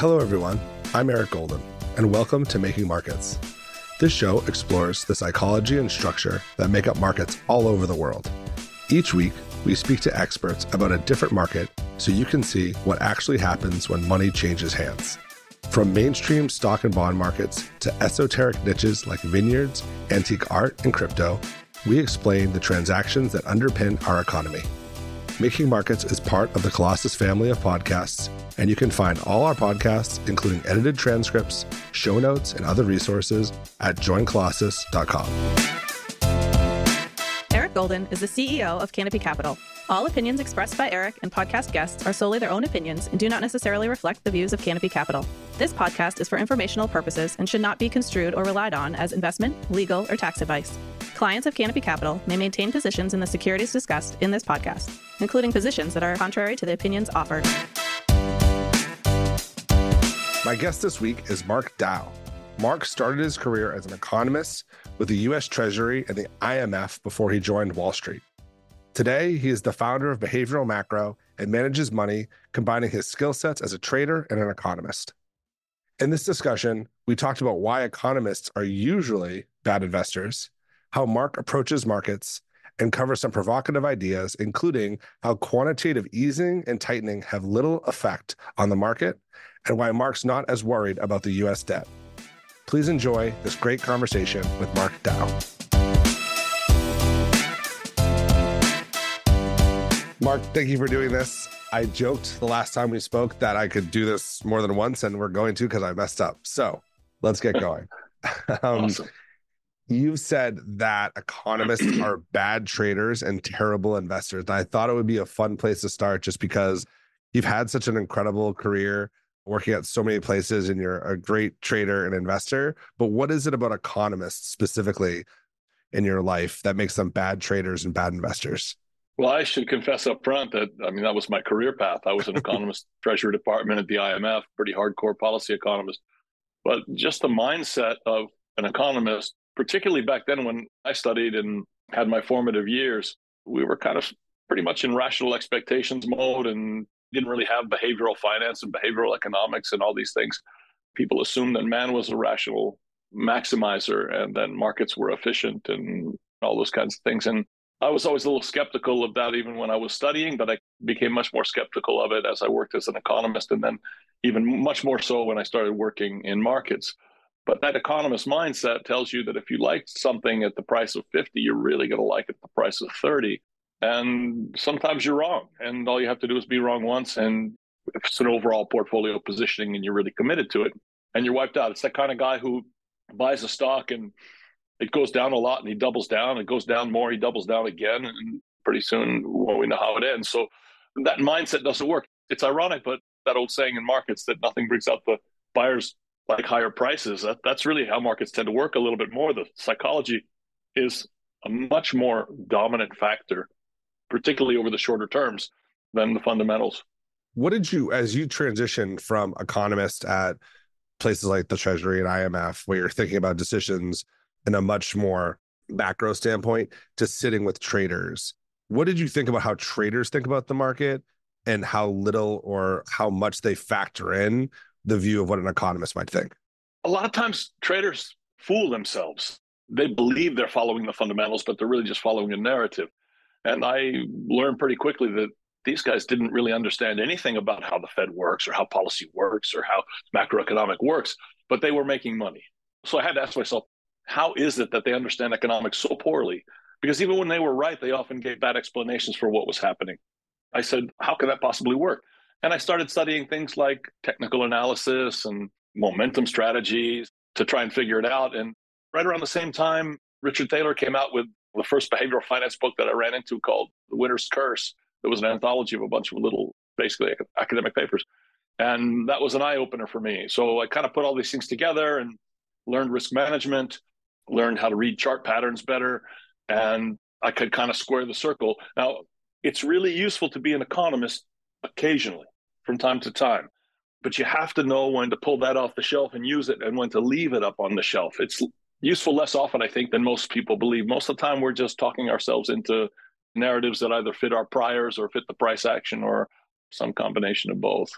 Hello, everyone. I'm Eric Golden, and welcome to Making Markets. This show explores the psychology and structure that make up markets all over the world. Each week, we speak to experts about a different market so you can see what actually happens when money changes hands. From mainstream stock and bond markets to esoteric niches like vineyards, antique art, and crypto, we explain the transactions that underpin our economy. Making Markets is part of the Colossus family of podcasts, and you can find all our podcasts, including edited transcripts, show notes, and other resources at joincolossus.com. Eric Golden is the CEO of Canopy Capital. All opinions expressed by Eric and podcast guests are solely their own opinions and do not necessarily reflect the views of Canopy Capital. This podcast is for informational purposes and should not be construed or relied on as investment, legal, or tax advice. Clients of Canopy Capital may maintain positions in the securities discussed in this podcast, including positions that are contrary to the opinions offered. My guest this week is Mark Dow. Mark started his career as an economist with the US Treasury and the IMF before he joined Wall Street. Today, he is the founder of Behavioral Macro and manages money, combining his skill sets as a trader and an economist. In this discussion, we talked about why economists are usually bad investors, how Mark approaches markets, and cover some provocative ideas, including how quantitative easing and tightening have little effect on the market, and why Mark's not as worried about the US debt. Please enjoy this great conversation with Mark Dow. Mark, thank you for doing this. I joked the last time we spoke that I could do this more than once, and we're going to because I messed up. So let's get going. um, awesome. You've said that economists are bad traders and terrible investors. And I thought it would be a fun place to start just because you've had such an incredible career working at so many places and you're a great trader and investor. But what is it about economists specifically in your life that makes them bad traders and bad investors? Well, I should confess up front that I mean that was my career path. I was an economist, Treasury Department at the IMF, pretty hardcore policy economist. But just the mindset of an economist, particularly back then when I studied and had my formative years, we were kind of pretty much in rational expectations mode and didn't really have behavioral finance and behavioral economics and all these things. People assumed that man was a rational maximizer and then markets were efficient and all those kinds of things. And I was always a little skeptical of that even when I was studying, but I became much more skeptical of it as I worked as an economist, and then even much more so when I started working in markets. But that economist mindset tells you that if you like something at the price of 50, you're really going to like it at the price of 30. And sometimes you're wrong. And all you have to do is be wrong once. And if it's an overall portfolio positioning and you're really committed to it, and you're wiped out. It's that kind of guy who buys a stock and it goes down a lot and he doubles down. It goes down more, he doubles down again, and pretty soon well, we know how it ends. So that mindset doesn't work. It's ironic, but that old saying in markets that nothing brings out the buyers like higher prices. That, that's really how markets tend to work a little bit more. The psychology is a much more dominant factor, particularly over the shorter terms, than the fundamentals. What did you, as you transitioned from economist at places like the Treasury and IMF, where you're thinking about decisions in a much more macro standpoint to sitting with traders. What did you think about how traders think about the market and how little or how much they factor in the view of what an economist might think? A lot of times traders fool themselves. They believe they're following the fundamentals, but they're really just following a narrative. And I learned pretty quickly that these guys didn't really understand anything about how the Fed works or how policy works or how macroeconomic works, but they were making money. So I had to ask myself, how is it that they understand economics so poorly? Because even when they were right, they often gave bad explanations for what was happening. I said, how could that possibly work? And I started studying things like technical analysis and momentum strategies to try and figure it out. And right around the same time, Richard Thaler came out with the first behavioral finance book that I ran into called The Winner's Curse. It was an anthology of a bunch of little, basically academic papers. And that was an eye opener for me. So I kind of put all these things together and learned risk management learned how to read chart patterns better, and I could kind of square the circle. Now, it's really useful to be an economist occasionally from time to time, but you have to know when to pull that off the shelf and use it and when to leave it up on the shelf. It's useful less often, I think, than most people believe. Most of the time, we're just talking ourselves into narratives that either fit our priors or fit the price action or some combination of both.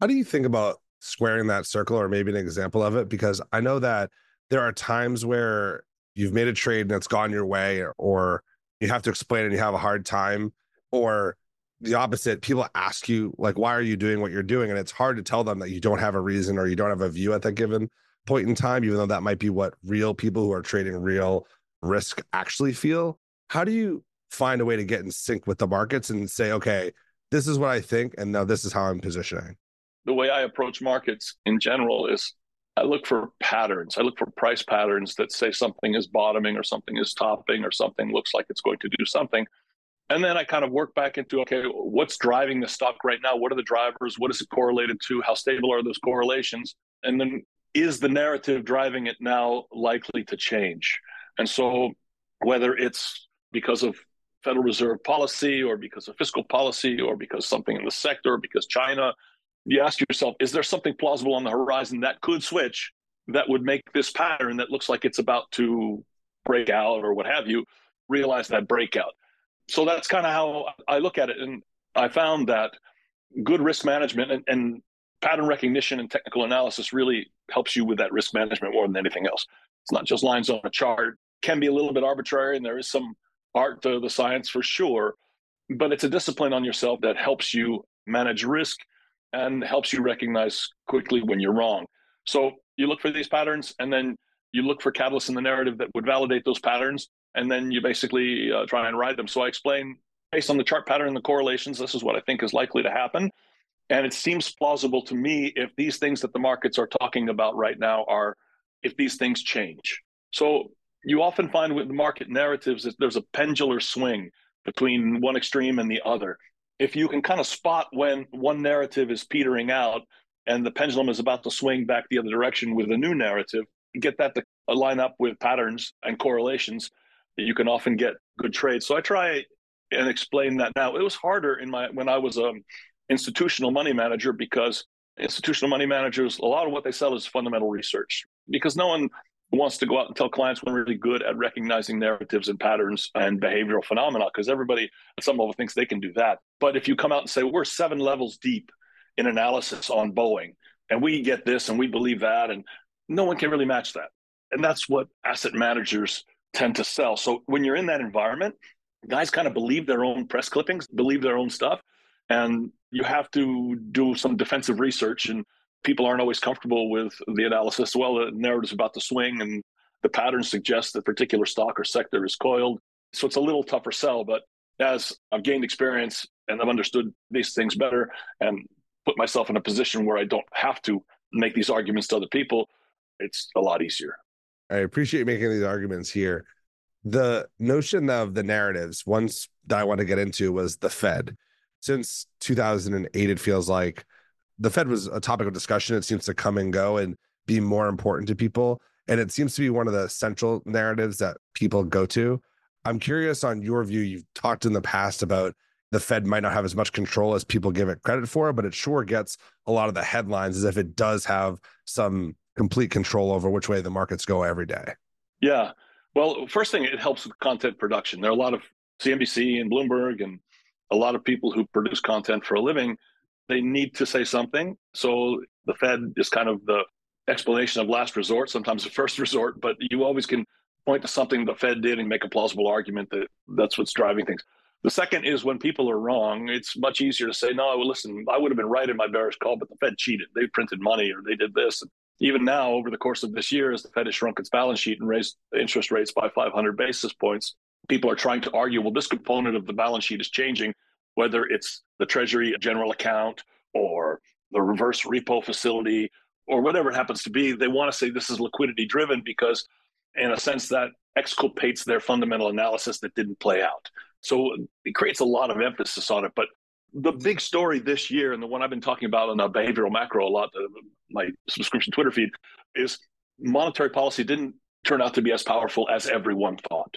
How do you think about squaring that circle or maybe an example of it? Because I know that there are times where you've made a trade and it's gone your way, or you have to explain and you have a hard time, or the opposite. People ask you like why are you doing what you're doing? And it's hard to tell them that you don't have a reason or you don't have a view at that given point in time even though that might be what real people who are trading real risk actually feel. How do you find a way to get in sync with the markets and say okay this is what i think and now this is how i'm positioning the way i approach markets in general is i look for patterns. I look for price patterns that say something is bottoming or something is topping or something looks like it's going to do something and then I kind of work back into okay, what's driving the stock right now? What are the drivers? What is it correlated to? How stable are those correlations? And then is the narrative driving it now likely to change? And so, whether it's because of Federal Reserve policy or because of fiscal policy or because something in the sector, or because China, you ask yourself, is there something plausible on the horizon that could switch that would make this pattern that looks like it's about to break out or what have you, realize that breakout? So that's kind of how I look at it. And I found that good risk management and, and, pattern recognition and technical analysis really helps you with that risk management more than anything else. It's not just lines on a chart. Can be a little bit arbitrary, and there is some art to the science for sure. But it's a discipline on yourself that helps you manage risk and helps you recognize quickly when you're wrong. So you look for these patterns, and then you look for catalysts in the narrative that would validate those patterns and then you basically uh, try and ride them. So I explain based on the chart pattern and the correlations, this is what I think is likely to happen. And it seems plausible to me if these things that the markets are talking about right now are, if these things change. So you often find with market narratives that there's a pendular swing between one extreme and the other. If you can kind of spot when one narrative is petering out and the pendulum is about to swing back the other direction with a new narrative, get that to line up with patterns and correlations you can often get good trades. So I try and explain that now. It was harder in my when I was a um, institutional money manager because institutional money managers a lot of what they sell is fundamental research because no one wants to go out and tell clients when we're really good at recognizing narratives and patterns and behavioral phenomena because everybody at some level thinks they can do that. But if you come out and say we're seven levels deep in analysis on Boeing and we get this and we believe that and no one can really match that. And that's what asset managers tend to sell. So when you're in that environment, guys kind of believe their own press clippings, believe their own stuff, and you have to do some defensive research. And people aren't always comfortable with the analysis. Well, the narrative's about to swing, and the pattern suggests that particular stock or sector is coiled. So it's a little tougher sell. But as I've gained experience and I've understood these things better and put myself in a position where I don't have to make these arguments to other people, it's a lot easier. I appreciate making these arguments here. The notion of the narratives, once that I want to get into, was the Fed. Since 2008, it feels like the Fed was a topic of discussion. It seems to come and go and be more important to people. And it seems to be one of the central narratives that people go to. I'm curious on your view. You've talked in the past about the Fed might not have as much control as people give it credit for, but it sure gets a lot of the headlines as if it does have some complete control over which way the markets go every day? Yeah. Well, first thing, it helps with content production. There are a lot of CNBC and Bloomberg and a lot of people who produce content for a living. They need to say something. So the Fed is kind of the explanation of last resort, sometimes the first resort, but you always can point to something the Fed did and make a plausible argument that that's what's driving things. The second is when people are wrong, it's much easier to say, no, well, listen, I would have been right in my bearish call, but the Fed cheated. They printed money or they did this even now over the course of this year as the fed has shrunk its balance sheet and raised interest rates by 500 basis points people are trying to argue well this component of the balance sheet is changing whether it's the treasury general account or the reverse repo facility or whatever it happens to be they want to say this is liquidity driven because in a sense that exculpates their fundamental analysis that didn't play out. So it creates a lot of emphasis on it but the big story this year, and the one I've been talking about on the behavioral macro a lot, my subscription Twitter feed, is monetary policy didn't turn out to be as powerful as everyone thought.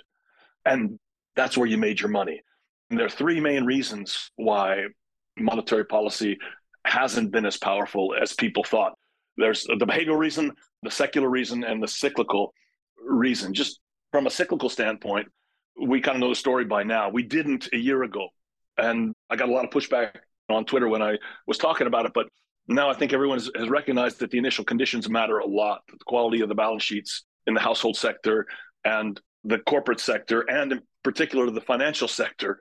And that's where you made your money. And there are three main reasons why monetary policy hasn't been as powerful as people thought. There's the behavioral reason, the secular reason, and the cyclical reason. Just from a cyclical standpoint, we kind of know the story by now. We didn't a year ago and I got a lot of pushback on Twitter when I was talking about it. But now I think everyone has, has recognized that the initial conditions matter a lot. The quality of the balance sheets in the household sector and the corporate sector, and in particular the financial sector,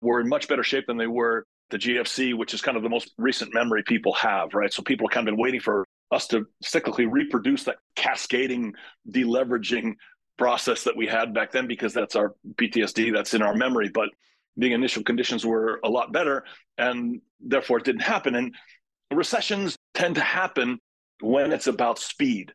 were in much better shape than they were the GFC, which is kind of the most recent memory people have, right? So people have kind of been waiting for us to cyclically reproduce that cascading deleveraging process that we had back then because that's our PTSD, that's in our memory. But the initial conditions were a lot better, and therefore it didn't happen. And recessions tend to happen when it's about speed,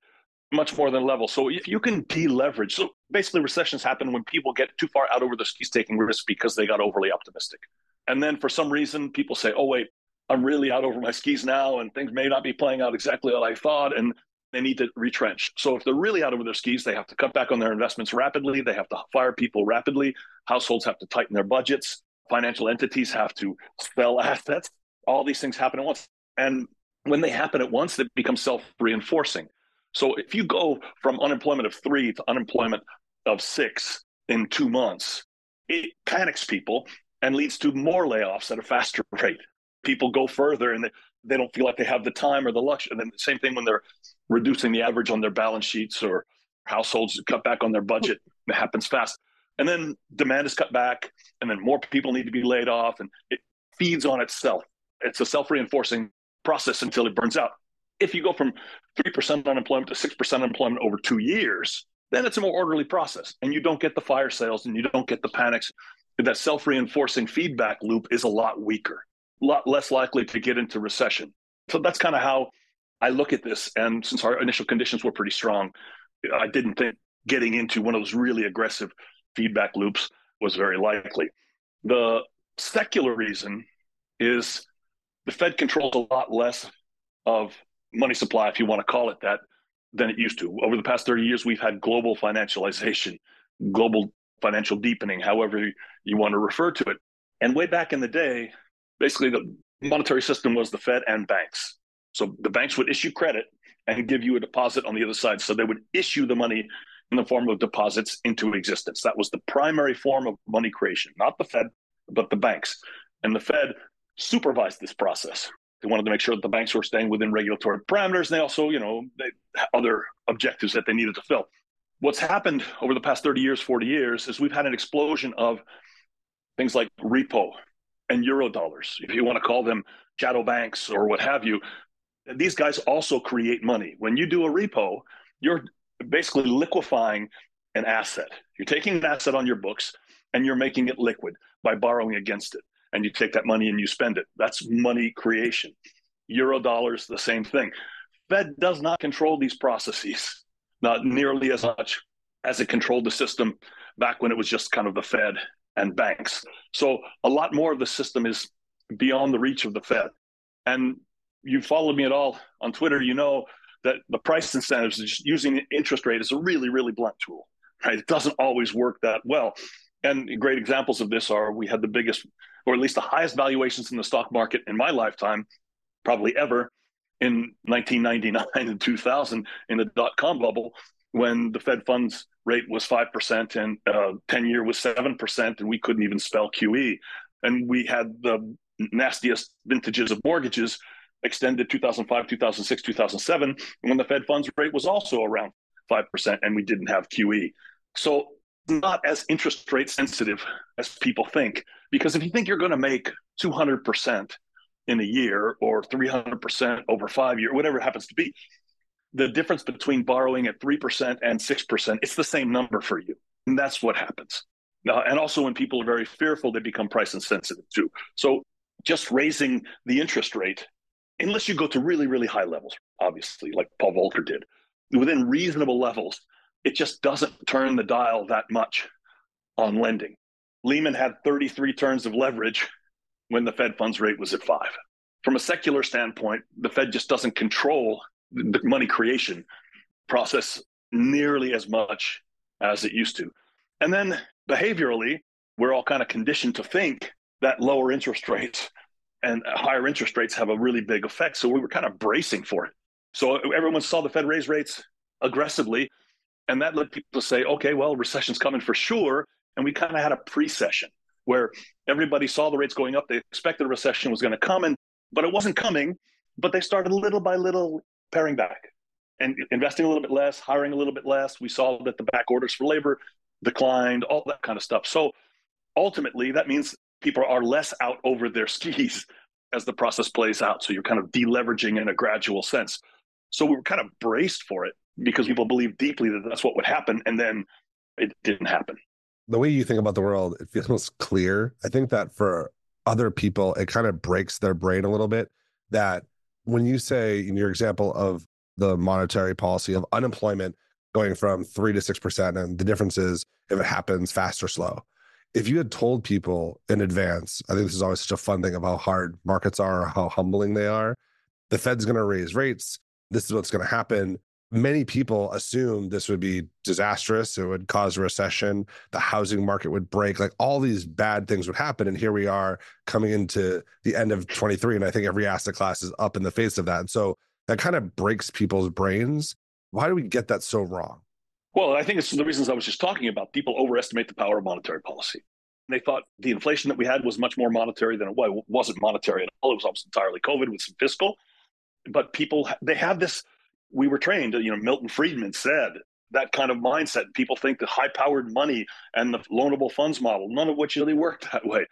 much more than level. So if you can deleverage, so basically recessions happen when people get too far out over the skis taking risks because they got overly optimistic. And then for some reason, people say, oh, wait, I'm really out over my skis now, and things may not be playing out exactly what I thought. And they need to retrench. So if they're really out over their skis, they have to cut back on their investments rapidly. They have to fire people rapidly. Households have to tighten their budgets. Financial entities have to sell assets. All these things happen at once. And when they happen at once, they become self reinforcing. So if you go from unemployment of three to unemployment of six in two months, it panics people and leads to more layoffs at a faster rate. People go further and they, they don't feel like they have the time or the luxury. And then the same thing when they're reducing the average on their balance sheets or households cut back on their budget. It happens fast. And then demand is cut back, and then more people need to be laid off, and it feeds on itself. It's a self reinforcing process until it burns out. If you go from 3% unemployment to 6% unemployment over two years, then it's a more orderly process, and you don't get the fire sales and you don't get the panics. That self reinforcing feedback loop is a lot weaker, lot less likely to get into recession. So that's kind of how I look at this, and since our initial conditions were pretty strong, I didn't think getting into one of those really aggressive feedback loops was very likely. The secular reason is the Fed controls a lot less of money supply, if you want to call it that, than it used to. Over the past 30 years, we've had global financialization, global financial deepening, however you want to refer to it. And way back in the day, basically the hmm. monetary system was the Fed and banks. So the banks would issue credit and give you a deposit on the other side. So they would issue the money in the form of deposits into existence. That was the primary form of money creation, not the Fed, but the banks. And the Fed supervised this process. They wanted to make sure that the banks were staying within regulatory parameters. And they also, you know, they other objectives that they needed to fill. What's happened over the past 30 years, 40 years, is we've had an explosion of things like repo and euro dollars, if you want to call them shadow banks or what have you, these guys also create money. When you do a repo, you're basically liquefying an asset. You're taking an asset on your books and you're making it liquid by borrowing against it. And you take that money and you spend it. That's money creation. Euro dollars, the same thing. Fed does not control these processes, not nearly as much as it controlled the system back when it was just kind of the Fed and banks. So a lot more of the system is beyond the reach of the Fed. And you followed me at all on Twitter, you know that the price incentives, using interest rate is a really, really blunt tool, right? It doesn't always work that well. And great examples of this are we had the biggest, or at least the highest valuations in the stock market in my lifetime, probably ever, in 1999 and 2000 in the dot com bubble when the Fed funds rate was 5% and uh, 10 year was 7%, and we couldn't even spell QE. And we had the nastiest vintages of mortgages extended 2005, 2006, 2007, when the Fed funds rate was also around 5%, and we didn't have QE. So, not as interest rate sensitive as people think. Because if you think you're going to make 200% in a year or 300% over five years, whatever it happens to be, the difference between borrowing at 3% and 6%, it's the same number for you. And that's what happens. Now, and also when people are very fearful, they become price insensitive too. So just raising the interest rate unless you go to really, really high levels, obviously, like Paul Volcker did, within reasonable levels, it just doesn't turn the dial that much on lending. Lehman had 33 turns of leverage when the Fed funds rate was at five. From a secular standpoint, the Fed just doesn't control the money creation process nearly as much as it used to. And then behaviorally, we're all kind of conditioned to think that lower interest rates and higher interest rates have a really big effect. So we were kind of bracing for it. So everyone saw the Fed raise rates aggressively, and that led people to say, okay, well, recession's coming for sure. And we kind of had a precession where everybody saw the rates going up. They expected a recession was going to come, and but it wasn't coming. but they started little by little paring back and investing a little bit less, hiring a little bit less. We saw that the back orders for labor declined, all that kind of stuff. So ultimately, that means people are less out over their skis as the process plays out. So you're kind of deleveraging in a gradual sense. So we were kind of braced for it because people believed deeply that that's what would happen. And then it didn't happen. The way you think about the world, it feels clear. I think that for other people, it kind of breaks their brain a little bit that when you say in your example of the monetary policy of unemployment going from three to six percent, and the difference is if it happens fast or slow. If you had told people in advance, I think this is always such a fun thing of how hard markets are, or how humbling they are. The Fed's going to raise rates. This is what's going to happen many people assumed this would be disastrous. It would cause a recession. The housing market would break. Like all these bad things would happen. And here we are coming into the end of 23. And I think every asset class is up in the face of that. And so that kind of breaks people's brains. Why do we get that so wrong? Well, I think it's the reasons I was just talking about. People overestimate the power of monetary policy. They thought the inflation that we had was much more monetary than it was. It wasn't monetary at all. It was almost entirely COVID with some fiscal. But people, they have this we were trained, you know, Milton Friedman said that kind of mindset. People think the high powered money and the loanable funds model, none of which really work that way.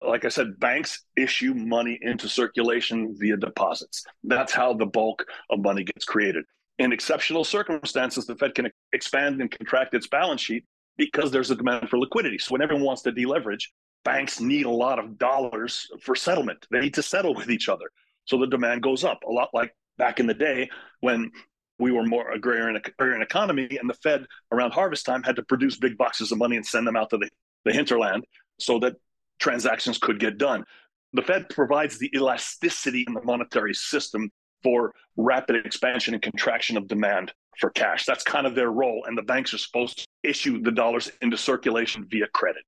Like I said, banks issue money into circulation via deposits. That's how the bulk of money gets created. In exceptional circumstances, the Fed can expand and contract its balance sheet because there's a demand for liquidity. So when everyone wants to deleverage, banks need a lot of dollars for settlement. They need to settle with each other. So the demand goes up, a lot like back in the day when we were more agrarian, economy, and the Fed around harvest time had to produce big boxes of money and send them out to the, the hinterland so that transactions could get done. The Fed provides the elasticity in the monetary system for rapid expansion and contraction of demand for cash. That's kind of their role. And the banks are supposed to issue the dollars into circulation via credit.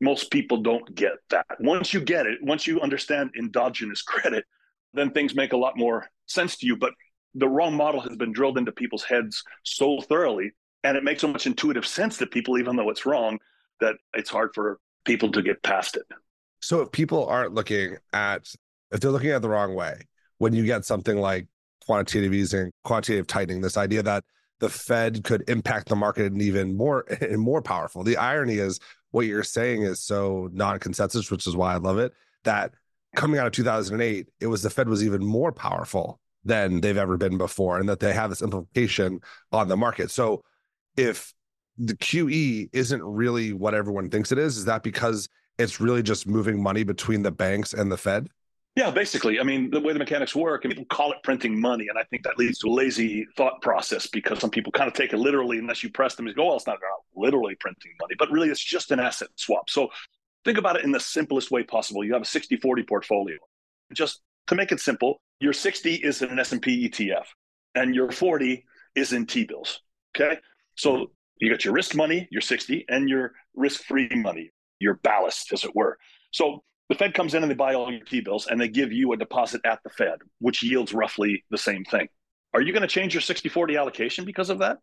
Most people don't get that. Once you get it, once you understand endogenous credit, then things make a lot more sense to you. But the wrong model has been drilled into people's heads so thoroughly, and it makes so much intuitive sense to people, even though it's wrong, that it's hard for people to get past it. So if people aren't looking at, if they're looking at the wrong way, when you get something like quantitative easing, quantitative tightening, this idea that the Fed could impact the market and even more and more powerful. The irony is what you're saying is so non-consensus, which is why I love it. That coming out of 2008, it was the Fed was even more powerful than they've ever been before, and that they have this implication on the market. So, if the QE isn't really what everyone thinks it is, is that because it's really just moving money between the banks and the Fed? Yeah, basically. I mean, the way the mechanics work, and people call it printing money, and I think that leads to a lazy thought process because some people kind of take it literally unless you press them and go, "Well, it's not, not literally printing money," but really, it's just an asset swap. So think about it in the simplest way possible. You have a 60-40 portfolio. Just to make it simple, your 60 is in an S&P ETF and your 40 is in T-bills. Okay? So you got your risk money, your 60, and your risk-free money, your ballast, as it were. So the Fed comes in and they buy all your T-bills and they give you a deposit at the Fed, which yields roughly the same thing. Are you going to change your 60-40 allocation because of that?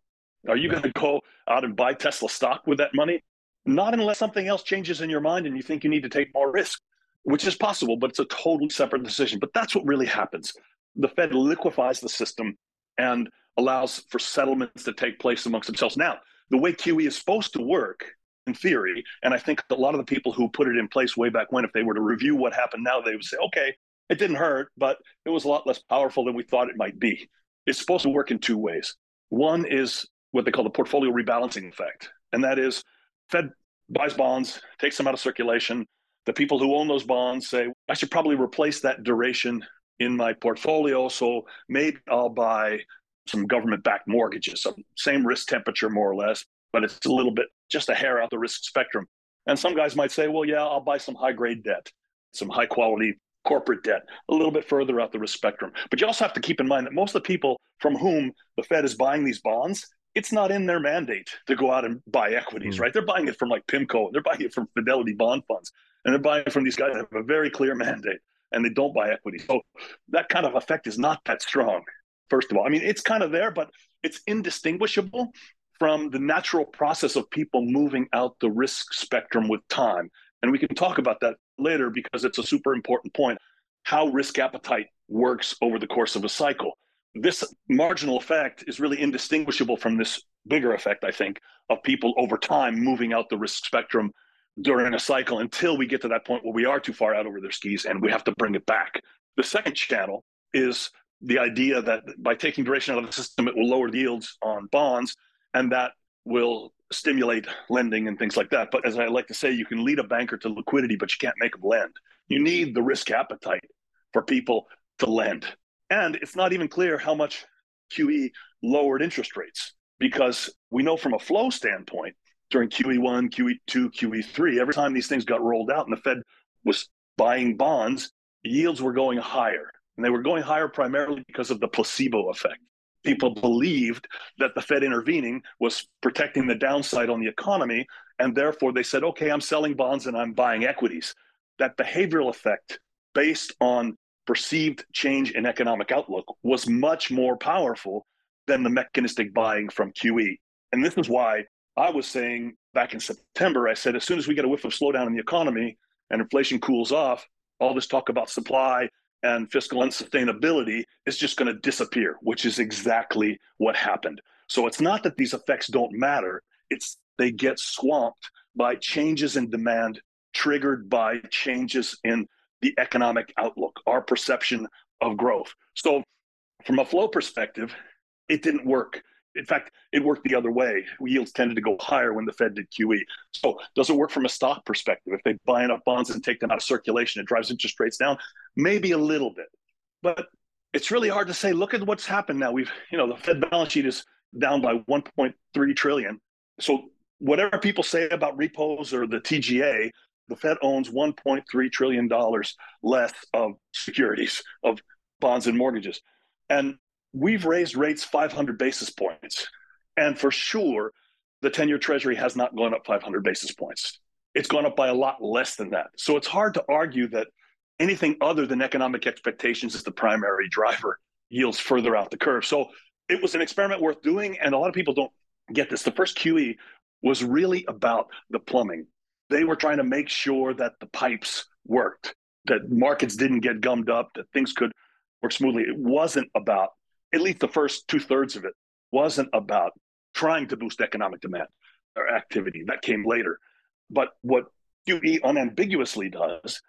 Are you going to go out and buy Tesla stock with that money? Not unless something else changes in your mind and you think you need to take more risk which is possible, but it's a totally separate decision. But that's what really happens. The Fed liquefies the system and allows for settlements to take place amongst themselves. Now, the way QE is supposed to work in theory, and I think a lot of the people who put it in place way back when, if they were to review what happened now, they would say, okay, it didn't hurt, but it was a lot less powerful than we thought it might be. It's supposed to work in two ways. One is what they call the portfolio rebalancing effect, and that is Fed buys bonds, takes them out of circulation, the people who own those bonds say, I should probably replace that duration in my portfolio. So maybe I'll buy some government backed mortgages, some same risk temperature, more or less, but it's a little bit just a hair out the risk spectrum. And some guys might say, well, yeah, I'll buy some high grade debt, some high quality corporate debt, a little bit further out the risk spectrum. But you also have to keep in mind that most of the people from whom the Fed is buying these bonds, it's not in their mandate to go out and buy equities, mm. right? They're buying it from like PIMCO, and they're buying it from Fidelity bond funds and they're buying from these guys that have a very clear mandate and they don't buy equity. So that kind of effect is not that strong, first of all. I mean, it's kind of there, but it's indistinguishable from the natural process of people moving out the risk spectrum with time. And we can talk about that later because it's a super important point. how risk appetite works over the course of a cycle. This marginal effect is really indistinguishable from this bigger effect, I think, of people over time moving out the risk spectrum during a cycle until we get to that point where we are too far out over their skis and we have to bring it back. The second channel is the idea that by taking duration out of the system, it will lower the yields on bonds, and that will stimulate lending and things like that. But as I like to say, you can lead a banker to liquidity, but you can't make them lend. You need the risk appetite for people to lend. And it's not even clear how much QE lowered interest rates because we know from a flow standpoint during QE1, QE2, QE3, every time these things got rolled out and the Fed was buying bonds, yields were going higher. And they were going higher primarily because of the placebo effect. People believed that the Fed intervening was protecting the downside on the economy. And therefore, they said, okay, I'm selling bonds and I'm buying equities. That behavioral effect, based on perceived change in economic outlook, was much more powerful than the mechanistic buying from QE. And this is why I was saying back in September, I said, as soon as we get a whiff of slowdown in the economy and inflation cools off, all this talk about supply and fiscal unsustainability is just going to disappear, which is exactly what happened. So it's not that these effects don't matter, it's they get swamped by changes in demand triggered by changes in the economic outlook, our perception of growth. So, from a flow perspective, it didn't work. In fact, it worked the other way. Yields tended to go higher when the Fed did QE. So, does it work from a stock perspective? If they buy enough bonds and take them out of circulation, it drives interest rates down. Maybe a little bit, but it's really hard to say. Look at what's happened now. We've, you know, the Fed balance sheet is down by 1.3 trillion. So, whatever people say about repos or the TGA, the Fed owns 1.3 trillion dollars less of securities, of bonds and mortgages, and we've raised rates 500 basis points. And for sure, the 10 year treasury has not gone up 500 basis points. It's gone up by a lot less than that. So it's hard to argue that anything other than economic expectations is the primary driver, yields further out the curve. So it was an experiment worth doing. And a lot of people don't get this. The first QE was really about the plumbing. They were trying to make sure that the pipes worked, that markets didn't get gummed up, that things could work smoothly. It wasn't about at least the first two thirds of it wasn't about trying to boost economic demand or activity. That came later. But what QE unambiguously does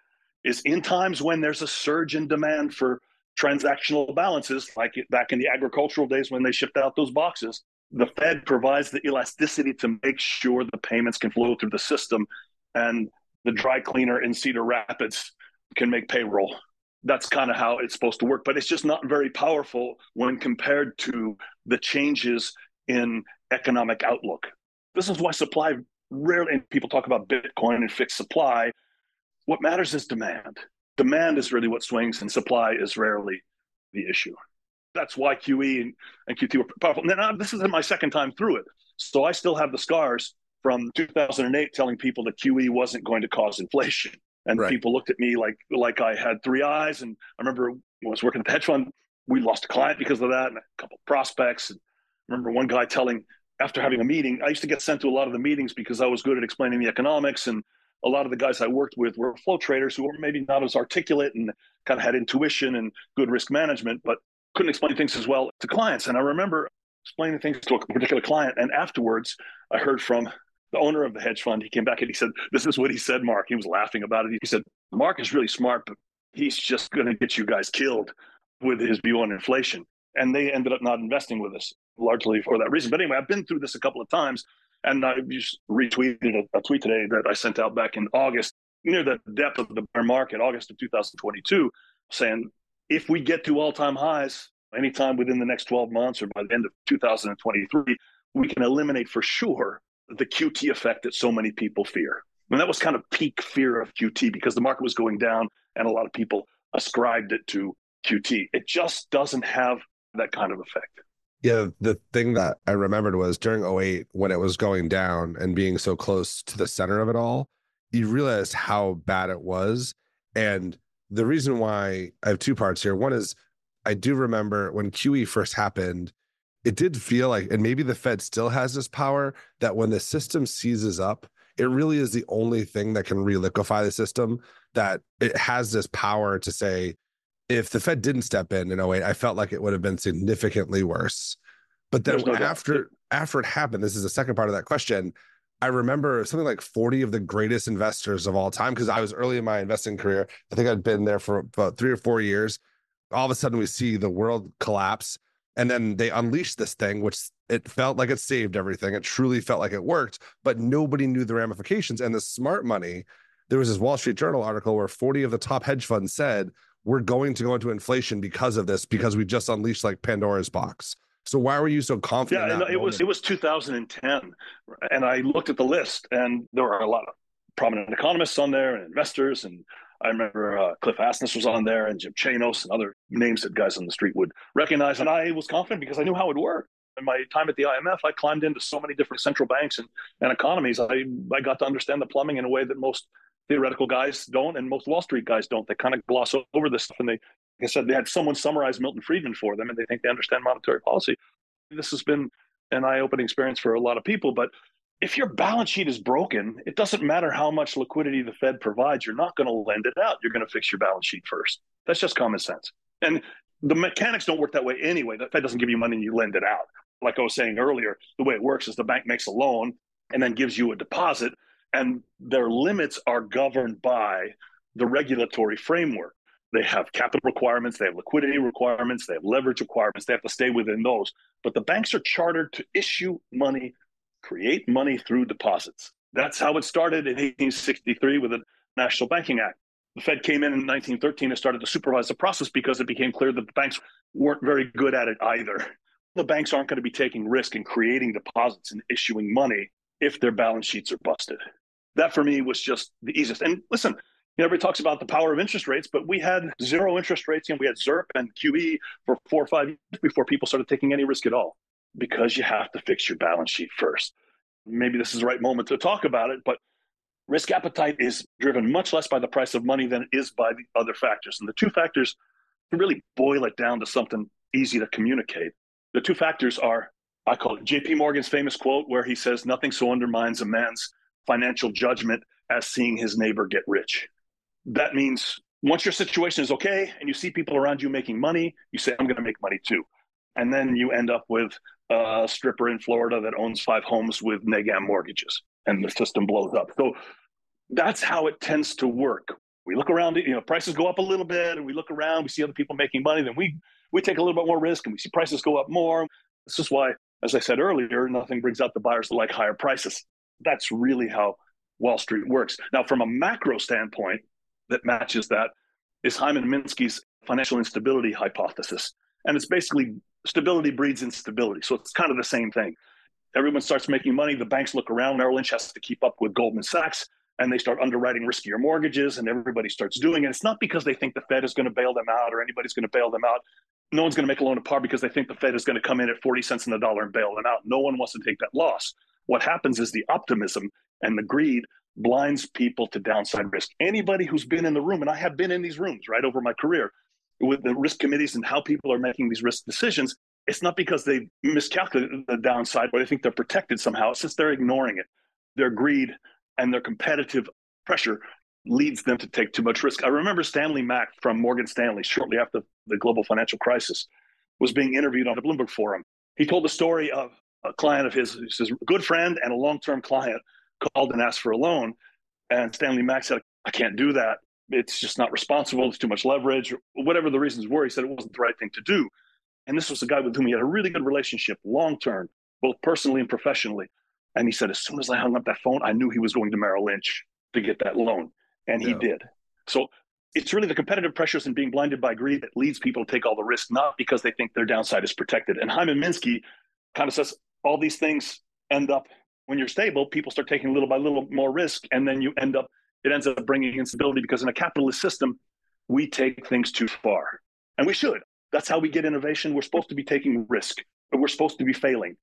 is in times when there's a surge in demand for transactional balances, like back in the agricultural days when they shipped out those boxes, the Fed provides the elasticity to make sure the payments can flow through the system and the dry cleaner in Cedar Rapids can make payroll. That's kind of how it's supposed to work but it's just not very powerful when compared to the changes in economic outlook. This is why supply rarely and people talk about bitcoin and fixed supply. What matters is demand. Demand is really what swings and supply is rarely the issue. That's why qe and, and qt were powerful. Now this isn't my second time through it so i still have the scars from 2008 telling people that qe wasn't going to cause inflation and right. people looked at me like like I had three eyes. And I remember when I was working at the hedge fund, we lost a client because of that, and a couple of prospects. And I remember one guy telling after having a meeting, I used to get sent to a lot of the meetings because I was good at explaining the economics, and a lot of the guys I worked with were flow traders who were maybe not as articulate and kind of had intuition and good risk management, but couldn't explain things as well to clients. And I remember explaining things to a particular client, and afterwards, I heard from the owner of the hedge fund, he came back and he said, This is what he said, Mark. He was laughing about it. He said, Mark is really smart, but he's just going to get you guys killed with his view on inflation. And they ended up not investing with us largely for that reason. But anyway, I've been through this a couple of times. And I just retweeted a, a tweet today that I sent out back in August, near the depth of the bear market, August of 2022, saying if we get to all time highs anytime within the next 12 months or by the end of 2023, we can eliminate for sure the QT effect that so many people fear. And that was kind of peak fear of QT because the market was going down and a lot of people ascribed it to QT. It just doesn't have that kind of effect. Yeah, the thing that I remembered was during 08 when it was going down and being so close to the center of it all, you realized how bad it was. And the reason why I have two parts here. One is I do remember when QE first happened, it did feel like, and maybe the Fed still has this power that when the system seizes up, it really is the only thing that can reliquefy the system, that it has this power to say, if the Fed didn't step in in 08, I felt like it would have been significantly worse. But then no after doubt. after it happened, this is the second part of that question. I remember something like 40 of the greatest investors of all time because I was early in my investing career. I think I'd been there for about three or four years. All of a sudden, we see the world collapse, and then they unleashed this thing, which it felt like it saved everything. It truly felt like it worked, but nobody knew the ramifications. And the smart money, there was this Wall Street Journal article where 40 of the top hedge funds said, We're going to go into inflation because of this, because we just unleashed like Pandora's box. So why were you so confident? Yeah, it was it was 2010, and I looked at the list, and there were a lot of prominent economists on there and investors, and I remember uh, Cliff Asness was on there, and Jim Chanos, and other names that guys on the street would recognize. And I was confident because I knew how it worked. In my time at the IMF, I climbed into so many different central banks and, and economies. I I got to understand the plumbing in a way that most theoretical guys don't, and most Wall Street guys don't. They kind of gloss over this stuff, and they like I said, they had someone summarize Milton Friedman for them, and they think they understand monetary policy. This has been an eye-opening experience for a lot of people. But if your balance sheet is broken, it doesn't matter how much liquidity the Fed provides. You're not going to lend it out. You're going to fix your balance sheet first. That's just common sense. And the mechanics don't work that way anyway. The Fed doesn't give you money and you lend it out. Like I was saying earlier, the way it works is the bank makes a loan and then gives you a deposit, and their limits are governed by the regulatory framework. They have capital requirements, they have liquidity requirements, they have leverage requirements. They have to stay within those. But the banks are chartered to issue money, create money through deposits. That's how it started in 1863 with the National Banking Act. The Fed came in in 1913 and started to supervise the process because it became clear that the banks weren't very good at it either. The banks aren't going to be taking risk in creating deposits and issuing money if their balance sheets are busted. That for me was just the easiest. And listen, everybody talks about the power of interest rates, but we had zero interest rates. and we had ZIRP and QE for four or five years before people started taking any risk at all because you have to fix your balance sheet first. Maybe this is the right moment to talk about it, but risk appetite is driven much less by the price of money than it is by the other factors. And the two factors to really boil it down to something easy to communicate. The two factors are I call it JP Morgan's famous quote where he says, Nothing so undermines a man's financial judgment as seeing his neighbor get rich that means once your situation is okay and you see people around you making money, you say, I'm going to make money too. And then you end up with a stripper in Florida that owns five homes with Negam mortgages and the system blows up. So that's how it tends to work. We look around, you know, prices go up a little bit and we look around, we see other people making money, then we we take a little bit more risk and we see prices go up more. This is why, as I said earlier, nothing brings out the buyers that like higher prices. That's really how Wall Street works. Now, from a macro standpoint, that matches that is Hyman Minsky's financial instability hypothesis. And it's basically stability breeds instability. So it's kind of the same thing. Everyone starts making money. The banks look around. Merrill Lynch has to keep up with Goldman Sachs and they start underwriting riskier mortgages and everybody starts doing it. It's not because they think the Fed is going to bail them out or anybody's going to bail them out. No one's going to make a loan at par because they think the Fed is going to come in at 40 cents in the dollar and bail them out. No one wants to take that loss. What happens is the optimism and the greed blinds people to downside risk. Anybody who's been in the room, and I have been in these rooms right over my career with the risk committees and how people are making these risk decisions, it's not because they miscalculated the downside or they think they're protected somehow. It's just they're ignoring it. Their greed and their competitive pressure leads them to take too much risk. I remember Stanley Mack from Morgan Stanley shortly after the global financial crisis was being interviewed on the Bloomberg Forum. He told the story of a client of his, his good friend and a long-term client called and asked for a loan. And Stanley Mack said, I can't do that. It's just not responsible. It's too much leverage. Whatever the reasons were, he said it wasn't the right thing to do. And this was a guy with whom he had a really good relationship, long term, both personally and professionally. And he said, as soon as I hung up that phone, I knew he was going to Merrill Lynch to get that loan. And he yeah. did. So it's really the competitive pressures and being blinded by greed that leads people to take all the risk, not because they think their downside is protected. And Hyman Minsky kind of says all these things end up when you're stable, people start taking little by little more risk, and then you end up it ends up bringing instability because in a capitalist system, we take things too far, and we should. That's how we get innovation. We're supposed to be taking risk, but we're supposed to be failing.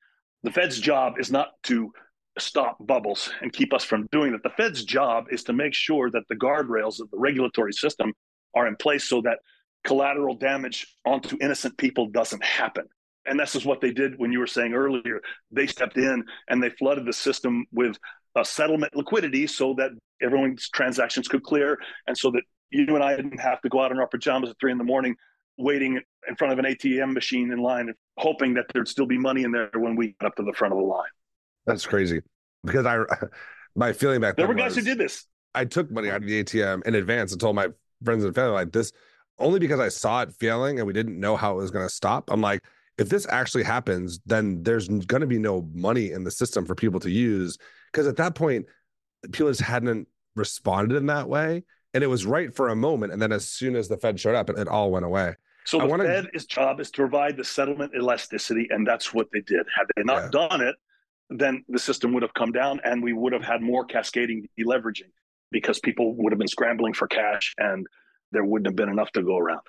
The Fed's job is not to stop bubbles and keep us from doing that. The Fed's job is to make sure that the guardrails of the regulatory system are in place so that collateral damage onto innocent people doesn't happen. And this is what they did when you were saying earlier. They stepped in and they flooded the system with a settlement liquidity so that everyone's transactions could clear and so that you and I didn't have to go out in our pajamas at three in the morning, waiting in front of an ATM machine in line, hoping that there'd still be money in there when we got up to the front of the line. That's crazy because I, my feeling back there were guys who did this. I took money out of the ATM in advance and told my friends and family like this only because I saw it failing and we didn't know how it was going to stop. I'm like, if this actually happens, then there's going to be no money in the system for people to use because at that point, people just hadn't responded in that way, and it was right for a moment, and then as soon as the Fed showed up, it, it all went away. So the wanna... Fed's job is to provide the settlement elasticity, and that's what they did. Had they not yeah. done it, then the system would have come down, and we would have had more cascading deleveraging because people would have been scrambling for cash, and there wouldn't have been enough to go around.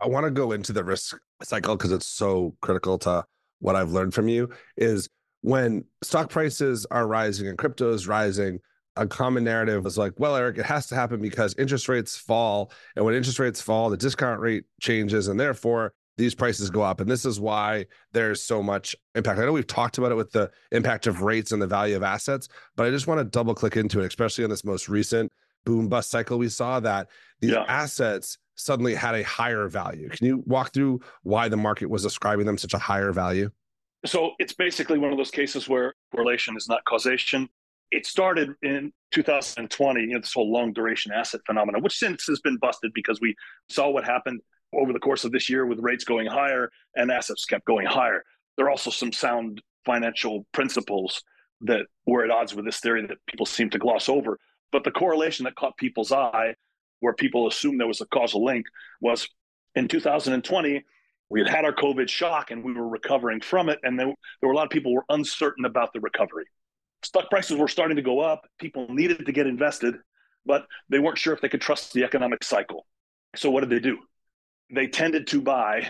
I want to go into the risk cycle because it's so critical to what I've learned from you. Is when stock prices are rising and crypto is rising, a common narrative was like, well, Eric, it has to happen because interest rates fall. And when interest rates fall, the discount rate changes. And therefore, these prices go up. And this is why there's so much impact. I know we've talked about it with the impact of rates and the value of assets, but I just want to double click into it, especially in this most recent boom bust cycle we saw that these yeah. assets suddenly had a higher value. Can you walk through why the market was ascribing them such a higher value? So it's basically one of those cases where correlation is not causation. It started in 2020, you know, this whole long duration asset phenomenon, which since has been busted because we saw what happened over the course of this year with rates going higher and assets kept going higher. There are also some sound financial principles that were at odds with this theory that people seem to gloss over. But the correlation that caught people's eye, where people assumed there was a causal link, was in 2020, we had had our COVID shock and we were recovering from it. And there, there were a lot of people were uncertain about the recovery. Stock prices were starting to go up. People needed to get invested, but they weren't sure if they could trust the economic cycle. So what did they do? They tended to buy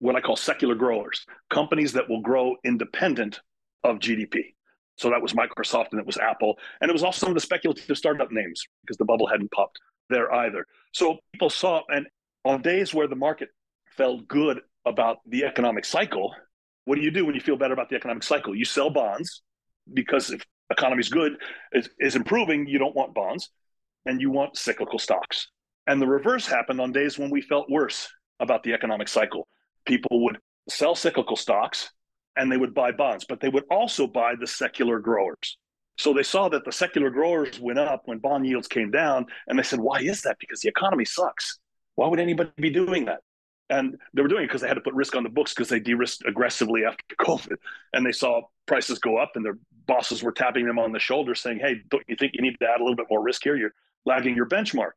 what I call secular growers, companies that will grow independent of GDP. So that was Microsoft and it was Apple. And it was also some of the speculative startup names because the bubble hadn't popped there either. So people saw, and on days where the market felt good about the economic cycle, what do you do when you feel better about the economic cycle? You sell bonds because if economy's good is, is improving, you don't want bonds and you want cyclical stocks. And the reverse happened on days when we felt worse about the economic cycle. People would sell cyclical stocks and they would buy bonds, but they would also buy the secular growers. So they saw that the secular growers went up when bond yields came down, and they said, Why is that? Because the economy sucks. Why would anybody be doing that? And they were doing it because they had to put risk on the books because they de-risked aggressively after COVID. And they saw prices go up and their bosses were tapping them on the shoulder saying, Hey, don't you think you need to add a little bit more risk here? You're lagging your benchmark.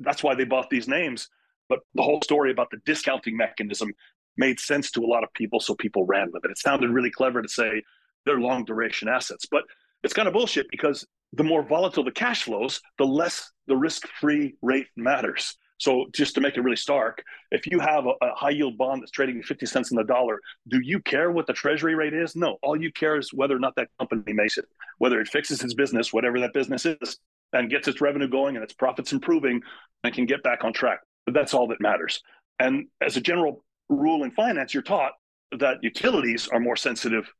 That's why they bought these names. But the whole story about the discounting mechanism made sense to a lot of people. So people ran with it. It sounded really clever to say they're long duration assets. But it's kind of bullshit because the more volatile the cash flows, the less the risk free rate matters. So just to make it really stark, if you have a, a, high yield bond that's trading 50 cents in the dollar, do you care what the treasury rate is? No. All you care is whether or not that company makes it, whether it fixes its business, whatever that business is, and gets its revenue going and its profits improving and can get back on track. But that's all that matters. And as a general rule in finance, you're taught that utilities are more sensitive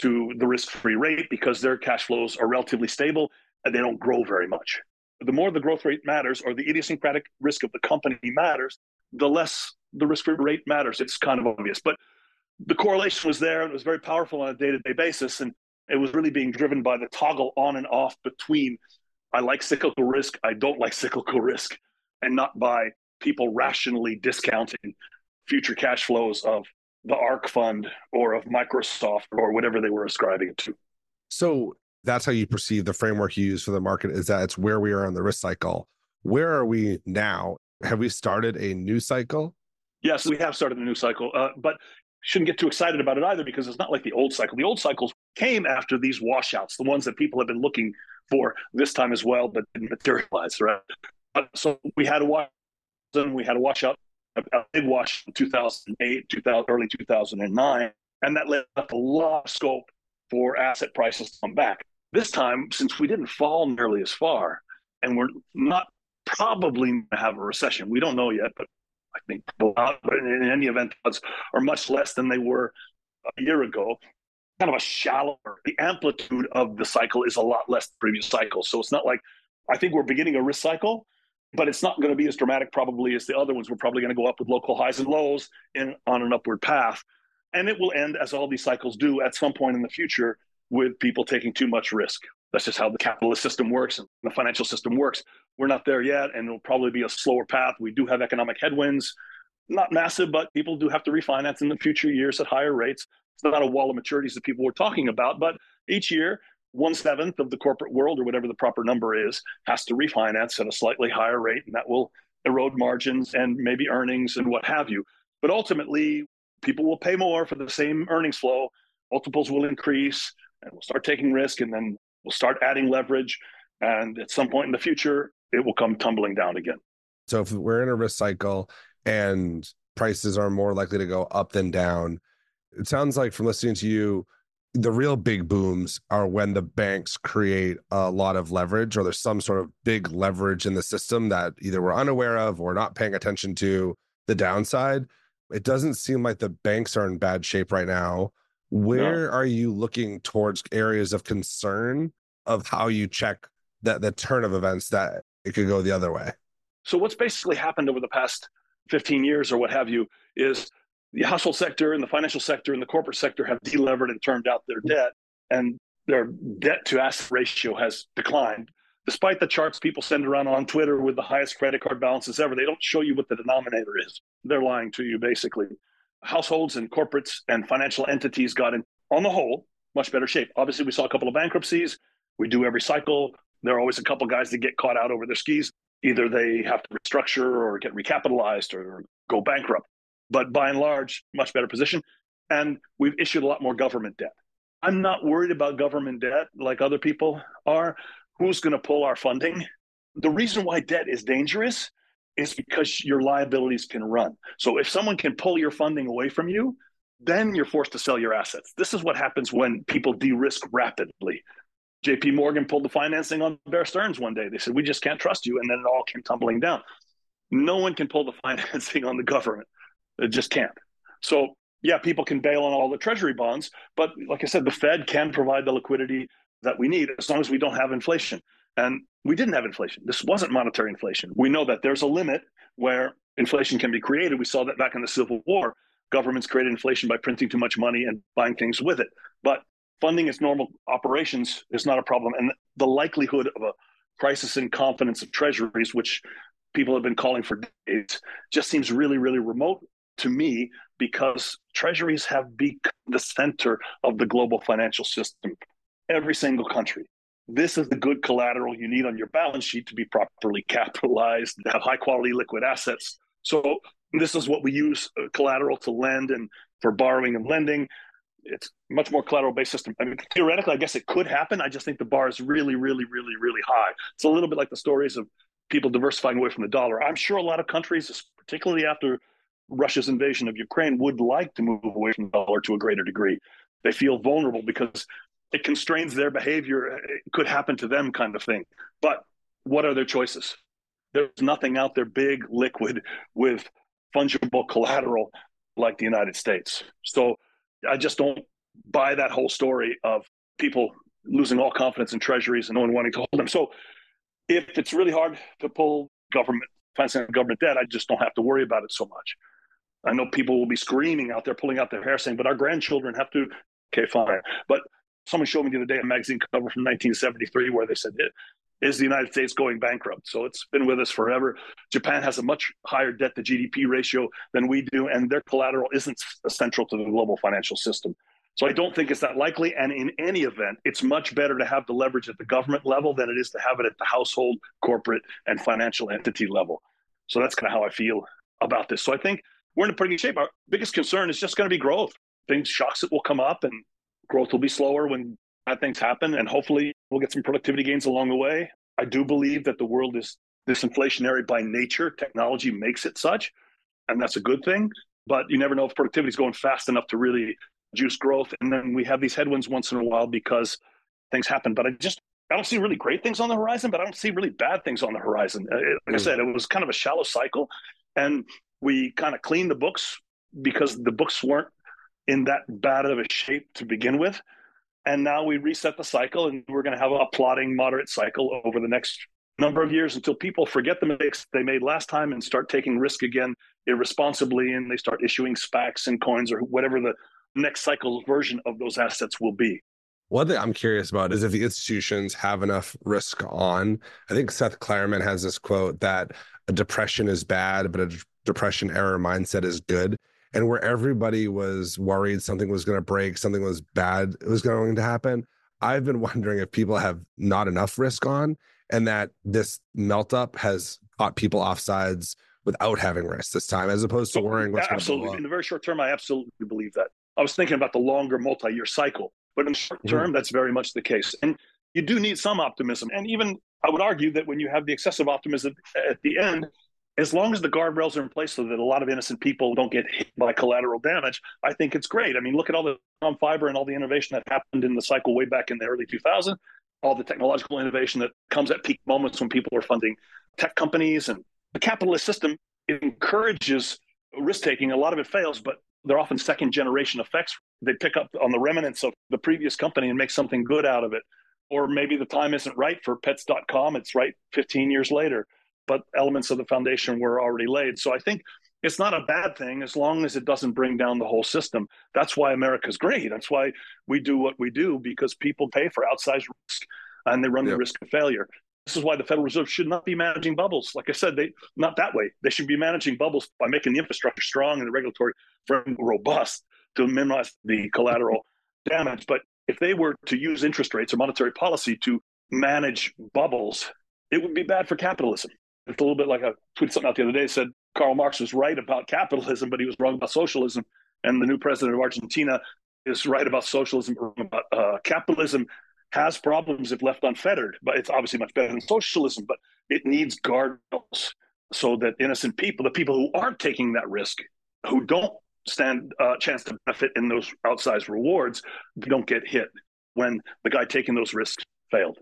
to the risk free rate because their cash flows are relatively stable and they don't grow very much the more the growth rate matters or the idiosyncratic risk of the company matters, the less the risk rate matters. It's kind of obvious. But the correlation was there and it was very powerful on a day to day basis. And it was really being driven by the toggle on and off between I like cyclical risk, I don't like cyclical risk, and not by people rationally discounting future cash flows of the ARK fund or of Microsoft or whatever they were ascribing it to. So that's how you perceive the framework you use for the market is that it's where we are in the risk cycle. Where are we now? Have we started a new cycle? Yes, we have started a new cycle, uh, but shouldn't get too excited about it either because it's not like the old cycle. The old cycles came after these washouts, the ones that people have been looking for this time as well, but didn't materialize, right? So we had a wash, we had a washout, a big wash in 2008, 2000, early 2009, and that left a lot of scope for asset prices to come back. This time, since we didn't fall nearly as far, and we're not probably have a recession, we don't know yet, but I think in any event, odds are much less than they were a year ago. Kind of a shallower, the amplitude of the cycle is a lot less than previous cycles. So it's not like I think we're beginning a risk cycle, but it's not going to be as dramatic probably as the other ones. We're probably going to go up with local highs and lows in on an upward path. And it will end as all these cycles do at some point in the future with people taking too much risk. That's just how the capitalist system works and the financial system works. We're not there yet, and it'll probably be a slower path. We do have economic headwinds, not massive, but people do have to refinance in the future years at higher rates. It's not a wall of maturities that people were talking about, but each year one seventh of the corporate world, or whatever the proper number is, has to refinance at a slightly higher rate, and that will erode margins and maybe earnings and what have you. But ultimately, people will pay more for the same earnings flow. Multiples will increase, and we'll start taking risk, and then we'll start adding leverage. And at some point in the future, it will come tumbling down again. So if we're in a risk cycle and prices are more likely to go up than down, it sounds like from listening to you, the real big booms are when the banks create a lot of leverage or there's some sort of big leverage in the system that either we're unaware of or not paying attention to the downside. It doesn't seem like the banks are in bad shape right now. Where no. are you looking towards areas of concern of how you check that the turn of events that it could go the other way? So what's basically happened over the past 15 years or what have you is the household sector and the financial sector and the corporate sector have delevered and termed out their debt, and their debt to asset ratio has declined. Despite the charts people send around on Twitter with the highest credit card balances ever, they don't show you what the denominator is. They're lying to you, basically. Households and corporates and financial entities got in, on the whole, much better shape. Obviously, we saw a couple of bankruptcies. We do every cycle. There are always a couple guys that get caught out over their skis. Either they have to restructure or get recapitalized or go bankrupt but by and large, much better position. And we've issued a lot more government debt. I'm not worried about government debt like other people are. Who's going to pull our funding? The reason why debt is dangerous is because your liabilities can run. So if someone can pull your funding away from you, then you're forced to sell your assets. This is what happens when people de-risk rapidly. JP Morgan pulled the financing on Bear Stearns one day. They said, We just can't trust you. And then it all came tumbling down. No one can pull the financing on the government. It just can't. So yeah, people can bail on all the treasury bonds, but like I said, the Fed can provide the liquidity that we need as long as we don't have inflation. And we didn't have inflation. This wasn't monetary inflation. We know that there's a limit where inflation can be created. We saw that back in the Civil War. Governments created inflation by printing too much money and buying things with it. But funding its normal operations is not a problem. And the likelihood of a crisis in confidence of treasuries, which people have been calling for days, just seems really, really remote to me because treasuries have become the center of the global financial system. Every single country. This is the good collateral you need on your balance sheet to be properly capitalized, to have high quality liquid assets. So, this is what we use uh, collateral to lend and for borrowing and lending. It's much more collateral based system. I mean, theoretically, I guess it could happen. I just think the bar is really, really, really, really high. It's a little bit like the stories of people diversifying away from the dollar. I'm sure a lot of countries, particularly after Russia's invasion of Ukraine would like to move away from the dollar to a greater degree. They feel vulnerable because it constrains their behavior. It could happen to them, kind of thing. But what are their choices? There's nothing out there big, liquid, with fungible collateral like the United States. So I just don't buy that whole story of people losing all confidence in treasuries and no one wanting to hold them. So if it's really hard to pull government financing government debt, I just don't have to worry about it so much. I know people will be screaming out there, pulling out their hair, saying, "But our grandchildren have to." Okay, fine. But someone showed me the other day a magazine cover from 1973 where they said, "Is the United States going bankrupt?" So it's been with us forever. Japan has a much higher debt to GDP ratio than we do, and their collateral isn't central to the global financial system. So I don't think it's that likely. And in any event, it's much better to have the leverage at the government level than it is to have it at the household, corporate, and financial entity level. So that's kind of how I feel about this. So I think we're in a pretty good shape. Our biggest concern is just going to be growth. Things, shocks that will come up, and growth will be slower when bad things happen. And hopefully, we'll get some productivity gains along the way. I do believe that the world is disinflationary by nature. Technology makes it such, and that's a good thing. But you never know if productivity is going fast enough to really juice growth. And then we have these headwinds once in a while because things happen. But I just I don't see really great things on the horizon, but I don't see really bad things on the horizon. Uh, like I hmm. said, it was kind of a shallow cycle, and we kind of cleaned the books because the books weren't in that bad of a shape to begin with. And now we reset the cycle and we're going to have a plodding, moderate cycle over the next number of years until people forget the mistakes they made last time and start taking risk again irresponsibly and they start issuing SPACs and coins or whatever the next cycle version of those assets will be. One thing I'm curious about is if the institutions have enough risk on. I think Seth Klarman has this quote that a depression is bad, but a depression error mindset is good. And where everybody was worried something was going to break, something was bad, it was going to happen. I've been wondering if people have not enough risk on and that this melt up has caught people offsides without having risk this time, as opposed to worrying what's absolutely. In the very short term, I absolutely believe that. I was thinking about the longer multi-year cycle, but in the short term, mm-hmm. that's very much the case. And you do need some optimism. And even I would argue that when you have the excessive optimism at the end, as long as the guardrails are in place so that a lot of innocent people don't get hit by collateral damage, I think it's great. I mean, look at all the on fiber and all the innovation that happened in the cycle way back in the early 2000s, all the technological innovation that comes at peak moments when people are funding tech companies and the capitalist system encourages risk taking. A lot of it fails, but they're often second generation effects. They pick up on the remnants of the previous company and make something good out of it. Or maybe the time isn't right for pets.com, it's right 15 years later, but elements of the foundation were already laid. So I think it's not a bad thing as long as it doesn't bring down the whole system. That's why America's great. That's why we do what we do because people pay for outsized risk and they run yep. the risk of failure. This is why the Federal Reserve should not be managing bubbles. Like I said, they not that way. They should be managing bubbles by making the infrastructure strong and the regulatory framework robust to minimize the collateral damage. But if they were to use interest rates or monetary policy to manage bubbles, it would be bad for capitalism. It's a little bit like I tweeted something out the other day said Karl Marx was right about capitalism, but he was wrong about socialism. And the new president of Argentina is right about socialism, about uh, capitalism has problems if left unfettered, but it's obviously much better than socialism. But it needs guardrails so that innocent people, the people who aren't taking that risk, who don't stand a uh, chance to benefit in those outsized rewards, don't get hit when the guy taking those risks failed.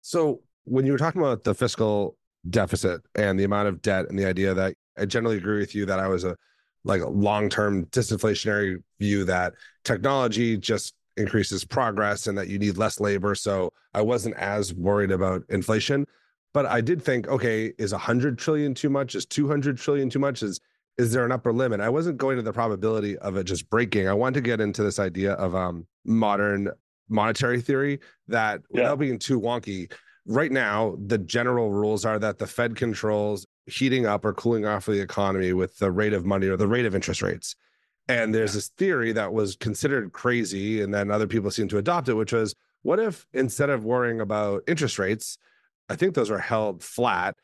So when you were talking about the fiscal deficit and the amount of debt and the idea that I generally agree with you that I was a like a long-term disinflationary view that technology just increases progress and that you need less labor. So I wasn't as worried about inflation. But I did think, okay, is 100 trillion too much? Is 200 trillion too much? Is is there an upper limit? I wasn't going to the probability of it just breaking. I want to get into this idea of um, modern monetary theory that yeah. without being too wonky, right now the general rules are that the Fed controls heating up or cooling off of the economy with the rate of money or the rate of interest rates. And there's this theory that was considered crazy, and then other people seem to adopt it, which was what if instead of worrying about interest rates, I think those are held flat,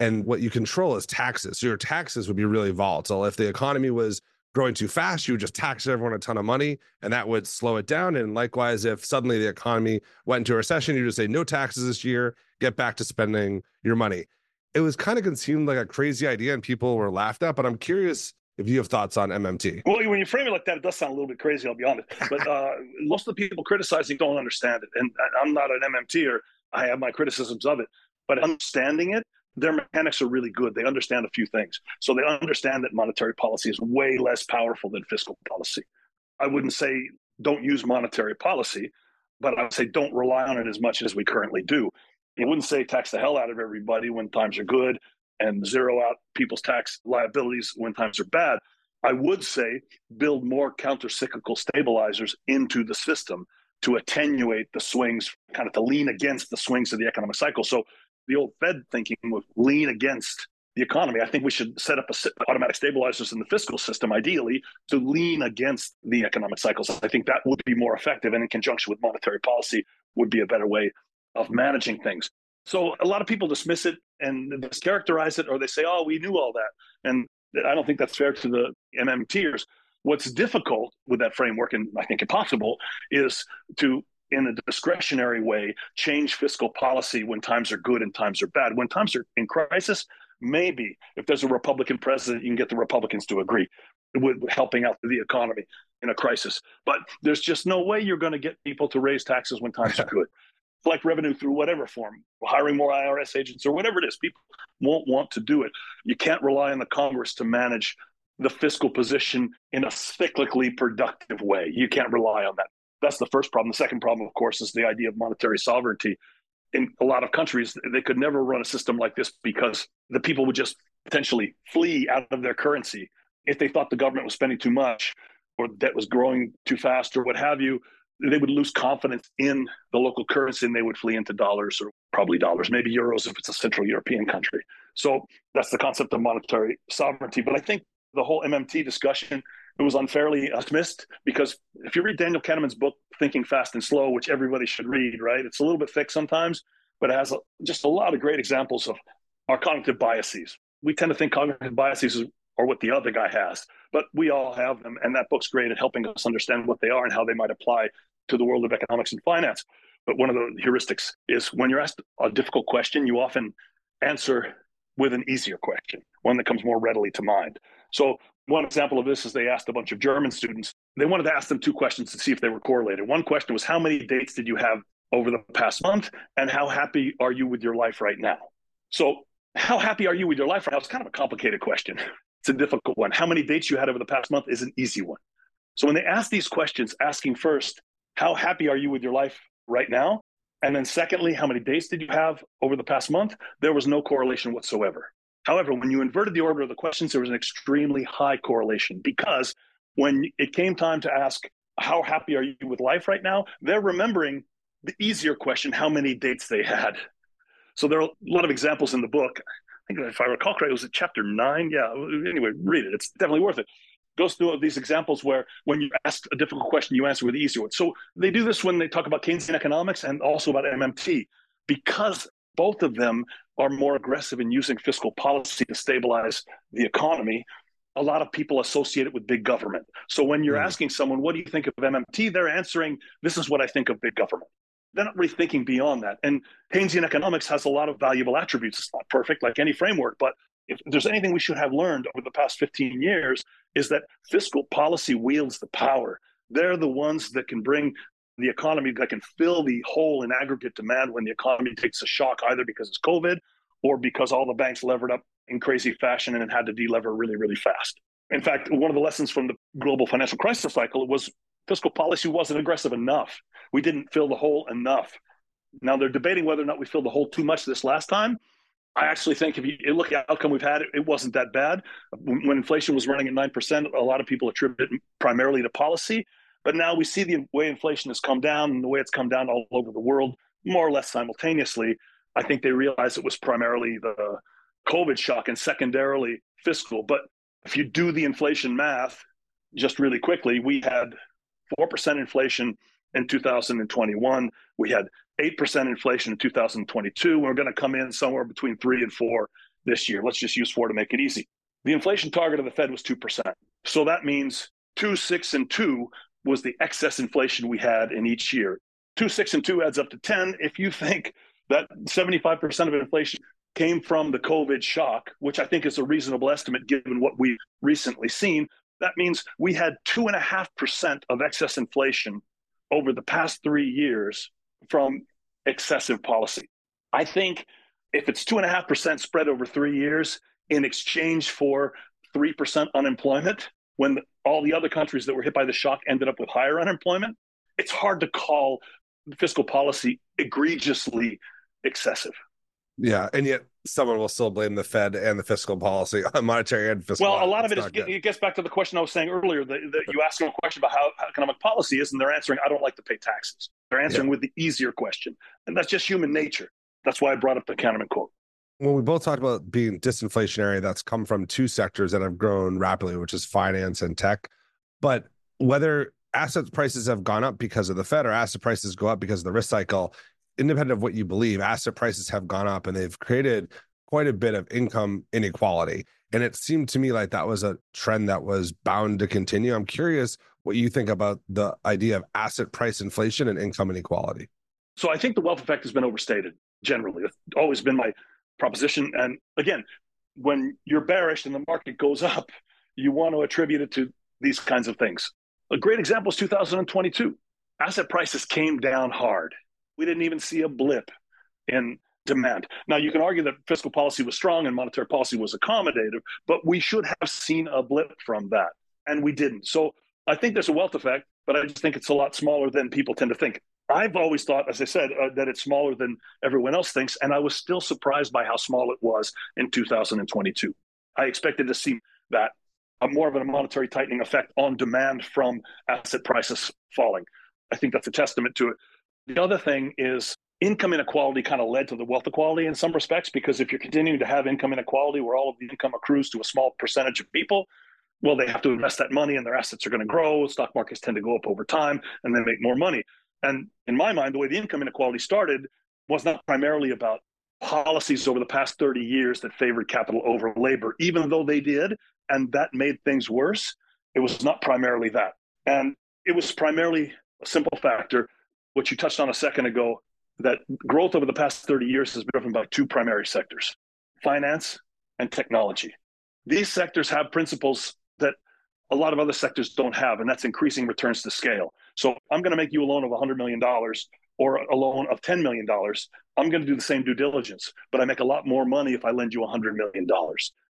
and what you control is taxes. So your taxes would be really volatile. If the economy was growing too fast, you would just tax everyone a ton of money, and that would slow it down. And likewise, if suddenly the economy went into a recession, you just say no taxes this year, get back to spending your money. It was kind of seemed like a crazy idea, and people were laughed at. But I'm curious if you have thoughts on MMT. Well, when you frame it like that, it does sound a little bit crazy, I'll be honest. But uh, most of the people criticizing don't understand it. And I'm not an MMTer. I have my criticisms of it. But understanding it, their mechanics are really good. They understand a few things. So they understand that monetary policy is way less powerful than fiscal policy. I wouldn't say don't use monetary policy, but I would say don't rely on it as much as we currently do. You wouldn't say tax the hell out of everybody when times are good and zero out people's tax liabilities when times are bad. I would say build more counter-cyclical stabilizers into the system to attenuate the swings, kind of to lean against the swings of the economic cycle. So the old Fed thinking would lean against the economy. I think we should set up a, automatic stabilizers in the fiscal system, ideally, to lean against the economic cycles. I think that would be more effective, and in conjunction with monetary policy, would be a better way of managing things. So a lot of people dismiss it and mischaracterize it, or they say, "Oh, we knew all that," and I don't think that's fair to the MMTers. What's difficult with that framework, and I think impossible, is to in a discretionary way change fiscal policy when times are good and times are bad. When times are in crisis, maybe if there's a Republican president, you can get the Republicans to agree with helping out the economy in a crisis. But there's just no way you're going to get people to raise taxes when times are good collect revenue through whatever form, hiring more IRS agents or whatever it is. People won't want to do it. You can't rely on the Congress to manage the fiscal position in a cyclically productive way. You can't rely on that. That's the first problem. The second problem, of course, is the idea of monetary sovereignty. in a lot of countries, they could never run a system like this because the people would just potentially flee out of their currency if they thought the government was spending too much or debt was growing too fast or what have you. They would lose confidence in the local currency and they would flee into dollars or probably dollars, maybe euros if it's a Central European country. So that's the concept of monetary sovereignty. But I think the whole MMT discussion it was unfairly dismissed because if you read Daniel Kahneman's book Thinking Fast and Slow, which everybody should read, right? It's a little bit thick sometimes, but it has a, just a lot of great examples of our cognitive biases. We tend to think cognitive biases are what the other guy has, but we all have them, and that book's great at helping us understand what they are and how they might apply to the world of economics and finance. But one of the heuristics is when you're asked a difficult question, you often answer with an easier question, one that comes more readily to mind. So one example of this is they asked a bunch of German students. They wanted to ask them two questions to see if they were correlated. One question was, How many dates did you have over the past month? And how happy are you with your life right now? So, how happy are you with your life right now? It's kind of a complicated question. It's a difficult one. How many dates you had over the past month is an easy one. So, when they ask these questions, asking first, How happy are you with your life right now? And then, secondly, how many dates did you have over the past month? There was no correlation whatsoever. However, when you inverted the order of the questions, there was an extremely high correlation because when it came time to ask, How happy are you with life right now? They're remembering the easier question, How many dates they had. So there are a lot of examples in the book. I think if I recall correctly, it was at chapter nine. Yeah. Anyway, read it. It's definitely worth it. Goes through these examples where when you ask a difficult question, you answer with the easier one. So they do this when they talk about Keynesian economics and also about MMT because both of them are more aggressive in using fiscal policy to stabilize the economy. A lot of people associate it with big government. So when you're mm. asking someone, what do you think of MMT? They're answering, this is what I think of big government. They're not really thinking beyond that. And Keynesian economics has a lot of valuable attributes. It's not perfect like any framework, but if there's anything we should have learned over the past 15 years, is that fiscal policy wields the power. They're the ones that can bring the economy that can fill the hole in aggregate demand when the economy takes a shock, either because it's COVID or because all the banks levered up in crazy fashion and had to delever really, really fast. In fact, one of the lessons from the global financial crisis cycle was fiscal policy wasn't aggressive enough. We didn't fill the hole enough. Now they're debating whether or not we filled the hole too much this last time. I actually think if you look at the outcome we've had, it wasn't that bad. When inflation was running at 9%, a lot of people attribute it primarily to policy. But now we see the way inflation has come down and the way it's come down all over the world, more or less simultaneously. I think they realized it was primarily the COVID shock and secondarily fiscal. But if you do the inflation math just really quickly, we had 4% inflation in 2021. We had 8% inflation in 2022. We're going to come in somewhere between 3 and 4 this year. Let's just use 4 to make it easy. The inflation target of the Fed was 2%. So that means 2, 6, and 2 was the excess inflation we had in each year. Two, six, and two adds up to 10. If you think that 75% of inflation came from the COVID shock, which I think is a reasonable estimate given what we've recently seen, that means we had 2.5% of excess inflation over the past three years from excessive policy. I think if it's 2.5% spread over three years in exchange for 3% unemployment, when all the other countries that were hit by the shock ended up with higher unemployment, it's hard to call fiscal policy egregiously excessive. Yeah, and yet someone will still blame the Fed and the fiscal policy on monetary and fiscal. Well, a lot of it is it gets back to the question I was saying earlier. That, that you ask them a question about how, how, economic policy is, and they're answering, "I don't like to pay taxes." They're answering yeah. with the easier question, and that's just human nature. That's why I brought up the Kahneman quote when we both talked about being disinflationary, that's come from two sectors that have grown rapidly, which is finance and tech. But whether asset prices have gone up because of the Fed or asset prices go up because of the risk cycle, independent of what you believe, asset prices have gone up and they've created quite a bit of income inequality. And it seemed to me like that was a trend that was bound to continue. I'm curious what you think about the idea of asset price inflation and income inequality. So I think the wealth effect has been overstated generally. It's always been my proposition. And again, when you're bearish and the market goes up, you want to attribute it to these kinds of things. A great example is 2022. Asset prices came down hard. We didn't even see a blip in demand. Now, you can argue that fiscal policy was strong and monetary policy was accommodative, but we should have seen a blip from that, and we didn't. So I think there's a wealth effect, but I just think it's a lot smaller than people tend to think. I've always thought, as I said, uh, that it's smaller than everyone else thinks. And I was still surprised by how small it was in 2022. I expected to see that uh, more of a monetary tightening effect on demand from asset prices falling. I think that's a testament to it. The other thing is income inequality kind of led to the wealth equality in some respects, because if you're continuing to have income inequality where all of the income accrues to a small percentage of people, well, they have to invest that money and their assets are going to grow. Stock markets tend to go up over time and then make more money. And in my mind, the way the income inequality started was not primarily about policies over the past 30 years that favored capital over labor, even though they did, and that made things worse. It was not primarily that. And it was primarily a simple factor, which you touched on a second ago, that growth over the past 30 years has been driven by two primary sectors finance and technology. These sectors have principles a lot of other sectors don't have, and that's increasing returns to scale. So I'm going to make you a loan of $100 million or a loan of $10 million. I'm going to do the same due diligence, but I make a lot more money if I lend you $100 million.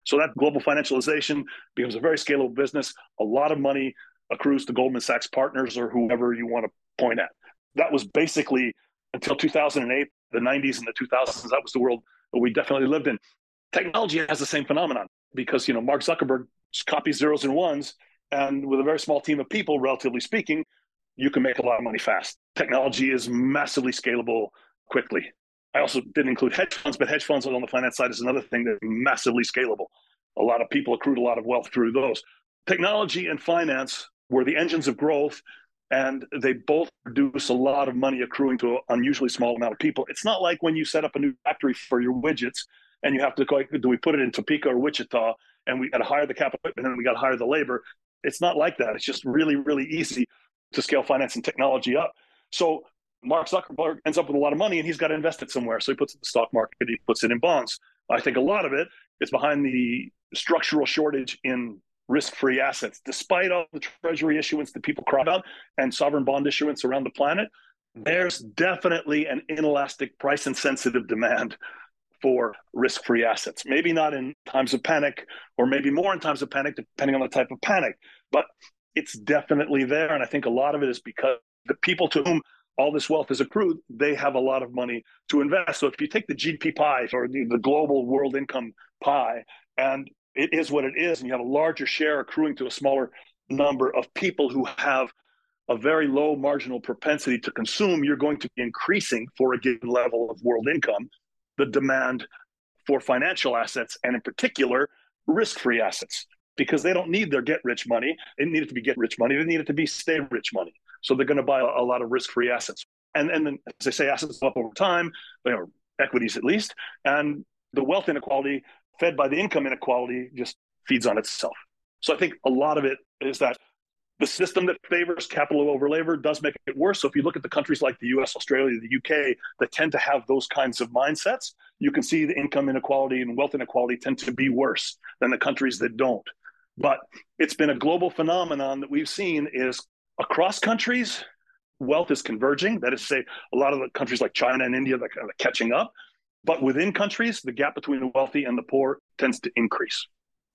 So that global financialization becomes a very scalable business. A lot of money accrues to Goldman Sachs partners or whoever you want to point at. That was basically until 2008, the 90s and the 2000s. That was the world that we definitely lived in. Technology has the same phenomenon because you know Mark Zuckerberg copies zeros and ones, and with a very small team of people, relatively speaking, you can make a lot of money fast. Technology is massively scalable quickly. I also didn't include hedge funds, but hedge funds on the finance side is another thing that's massively scalable. A lot of people accrued a lot of wealth through those. Technology and finance were the engines of growth, and they both produce a lot of money accruing to an unusually small amount of people. It's not like when you set up a new factory for your widgets and you have to go, do we put it in Topeka or Wichita and we got to hire the capital and then we got to hire the labor. It's not like that. It's just really, really easy to scale finance and technology up. So Mark Zuckerberg ends up with a lot of money and he's got to invest it somewhere. So he puts it in the stock market, he puts it in bonds. I think a lot of it is behind the structural shortage in risk-free assets. Despite all the treasury issuance that people cry about and sovereign bond issuance around the planet, there's definitely an inelastic price insensitive demand for risk-free assets. Maybe not in times of panic or maybe more in times of panic depending on the type of panic, but it's definitely there. And I think a lot of it is because the people to whom all this wealth is accrued, they have a lot of money to invest. So if you take the GDP pie or the, the global world income pie, and it is what it is, and you have a larger share accruing to a smaller number of people who have a very low marginal propensity to consume, you're going to be increasing for a given level of world income the demand for financial assets, and in particular, risk free assets because they don't need their get rich money. They need it to be get rich money. They need it to be stay rich money. So they're going to buy a, lot of risk free assets. And, and then, as they say, assets up over time, or equities at least. And the wealth inequality fed by the income inequality just feeds on itself. So I think a lot of it is that the system that favors capital over labor does make it worse. So if you look at the countries like the US, Australia, the UK that tend to have those kinds of mindsets, you can see the income inequality and wealth inequality tend to be worse than the countries that don't. But it's been a global phenomenon that we've seen is across countries, wealth is converging. That is to say, a lot of the countries like China and India are catching up. But within countries, the gap between the wealthy and the poor tends to increase.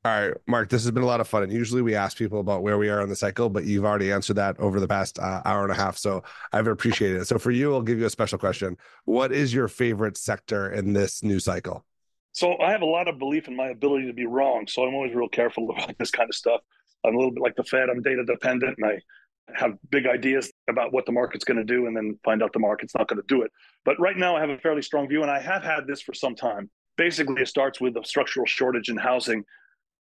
All right, Mark, this has been a lot of fun. And usually we ask people about where we are in the cycle, but you've already answered that over the past uh, hour and a half. So I've appreciated it. So for you, I'll give you a special question. What is your favorite sector in this new cycle? So I have a lot of belief in my ability to be wrong. So I'm always real careful about this kind of stuff. I'm a little bit like the Fed. I'm data dependent, and I have big ideas about what the market's going to do, and then find out the market's not going to do it. But right now, I have a fairly strong view, and I have had this for some time. Basically, it starts with the structural shortage in housing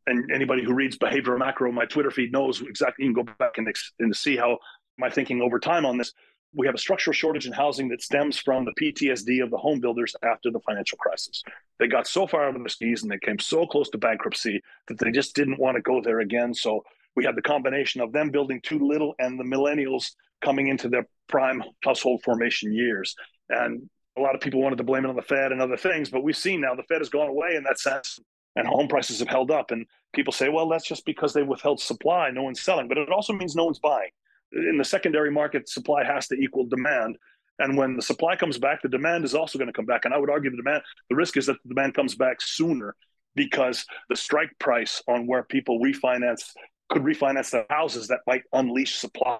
and anybody who reads behavioral macro my twitter feed knows exactly you can go back and, and see how my thinking over time on this. We have a structural shortage in housing that stems from the ptsd of the home builders after the financial crisis. They got so far out of the skis and they came so close to bankruptcy that they just didn't want to go there again. So we had the combination of them building too little and the millennials coming into their prime household formation years. And a lot of people wanted to blame it on the Fed and other things, but we've seen now the Fed has gone away in that sense and home prices have held up. And people say, well, that's just because they withheld supply. No one's selling, but it also means no one's buying. In the secondary market, supply has to equal demand. And when the supply comes back, the demand is also going to come back. And I would argue the demand, the risk is that the demand comes back sooner because the strike price on where people refinance could refinance their houses that might unleash supply,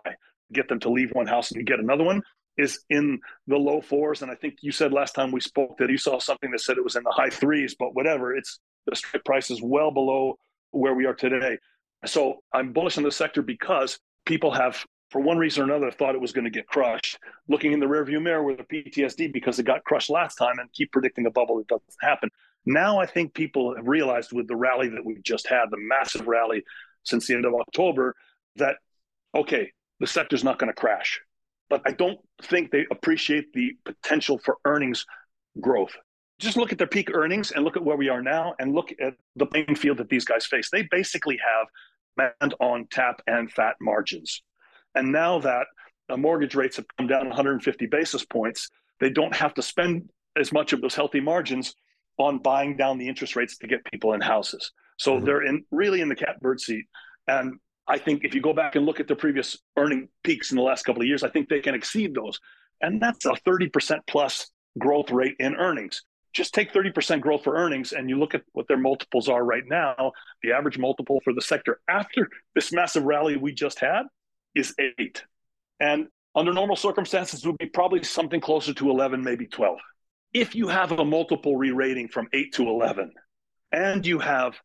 get them to leave one house and get another one. is in the low fours. And I think you said last time we spoke that you saw something that said it was in the high threes, but whatever. It's the strike price is well below where we are today. So I'm bullish on the sector because people have, for one reason or another, thought it was going to get crushed. Looking in the rearview mirror with a PTSD because it got crushed last time and keep predicting a bubble that doesn't happen. Now I think people have realized with the rally that we just had, the massive rally since the end of October, that okay, the sector's not going to crash. But I don't think they appreciate the potential for earnings growth. Just look at their peak earnings and look at where we are now and look at the playing field that these guys face. They basically have demand on tap and fat margins. And now that mortgage rates have come down 150 basis points, they don't have to spend as much of those healthy margins on buying down the interest rates to get people in houses. So mm-hmm. they're in really in the catbird seat. And I think if you go back and look at the previous earning peaks in the last couple of years, I think they can exceed those. And that's a 30% plus growth rate in earnings. Just take 30% growth for earnings and you look at what their multiples are right now. The average multiple for the sector after this massive rally we just had is eight. And under normal circumstances would be probably something closer to 11, maybe 12. If you have a multiple re-rating from 8 to 11 and you have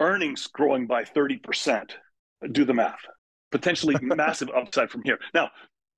earnings growing by 30%, do the math. Potentially massive upside from here. Now,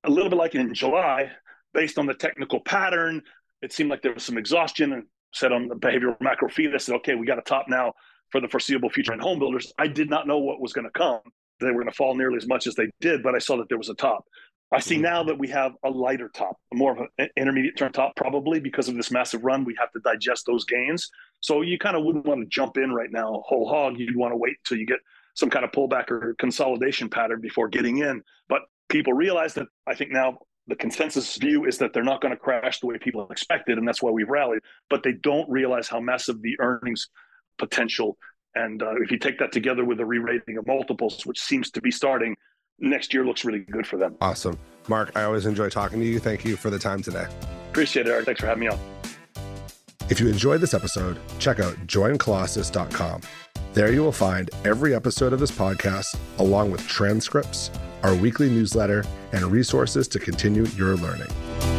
a little bit like in July, based on the technical pattern, it seemed like there was some exhaustion and said on the behavioral macro feed, I said, okay, we got a top now for the foreseeable future in home builders. I did not know what was going to come. They were going to fall nearly as much as they did, but I saw that there was a top. I see mm-hmm. now that we have a lighter top, more of an intermediate term top, probably because of this massive run. We have to digest those gains. So you kind of wouldn't want to jump in right now whole hog. You'd want to wait until you get some kind of pullback or consolidation pattern before getting in. But people realize that I think now the consensus view is that they're not going to crash the way people expected, and that's why we've rallied. But they don't realize how massive the earnings potential. And uh, if you take that together with the re-rating of multiples, which seems to be starting next year, looks really good for them. Awesome, Mark. I always enjoy talking to you. Thank you for the time today. Appreciate it, Eric. Thanks for having me on. If you enjoyed this episode, check out joincolossus.com. There you will find every episode of this podcast, along with transcripts, our weekly newsletter, and resources to continue your learning.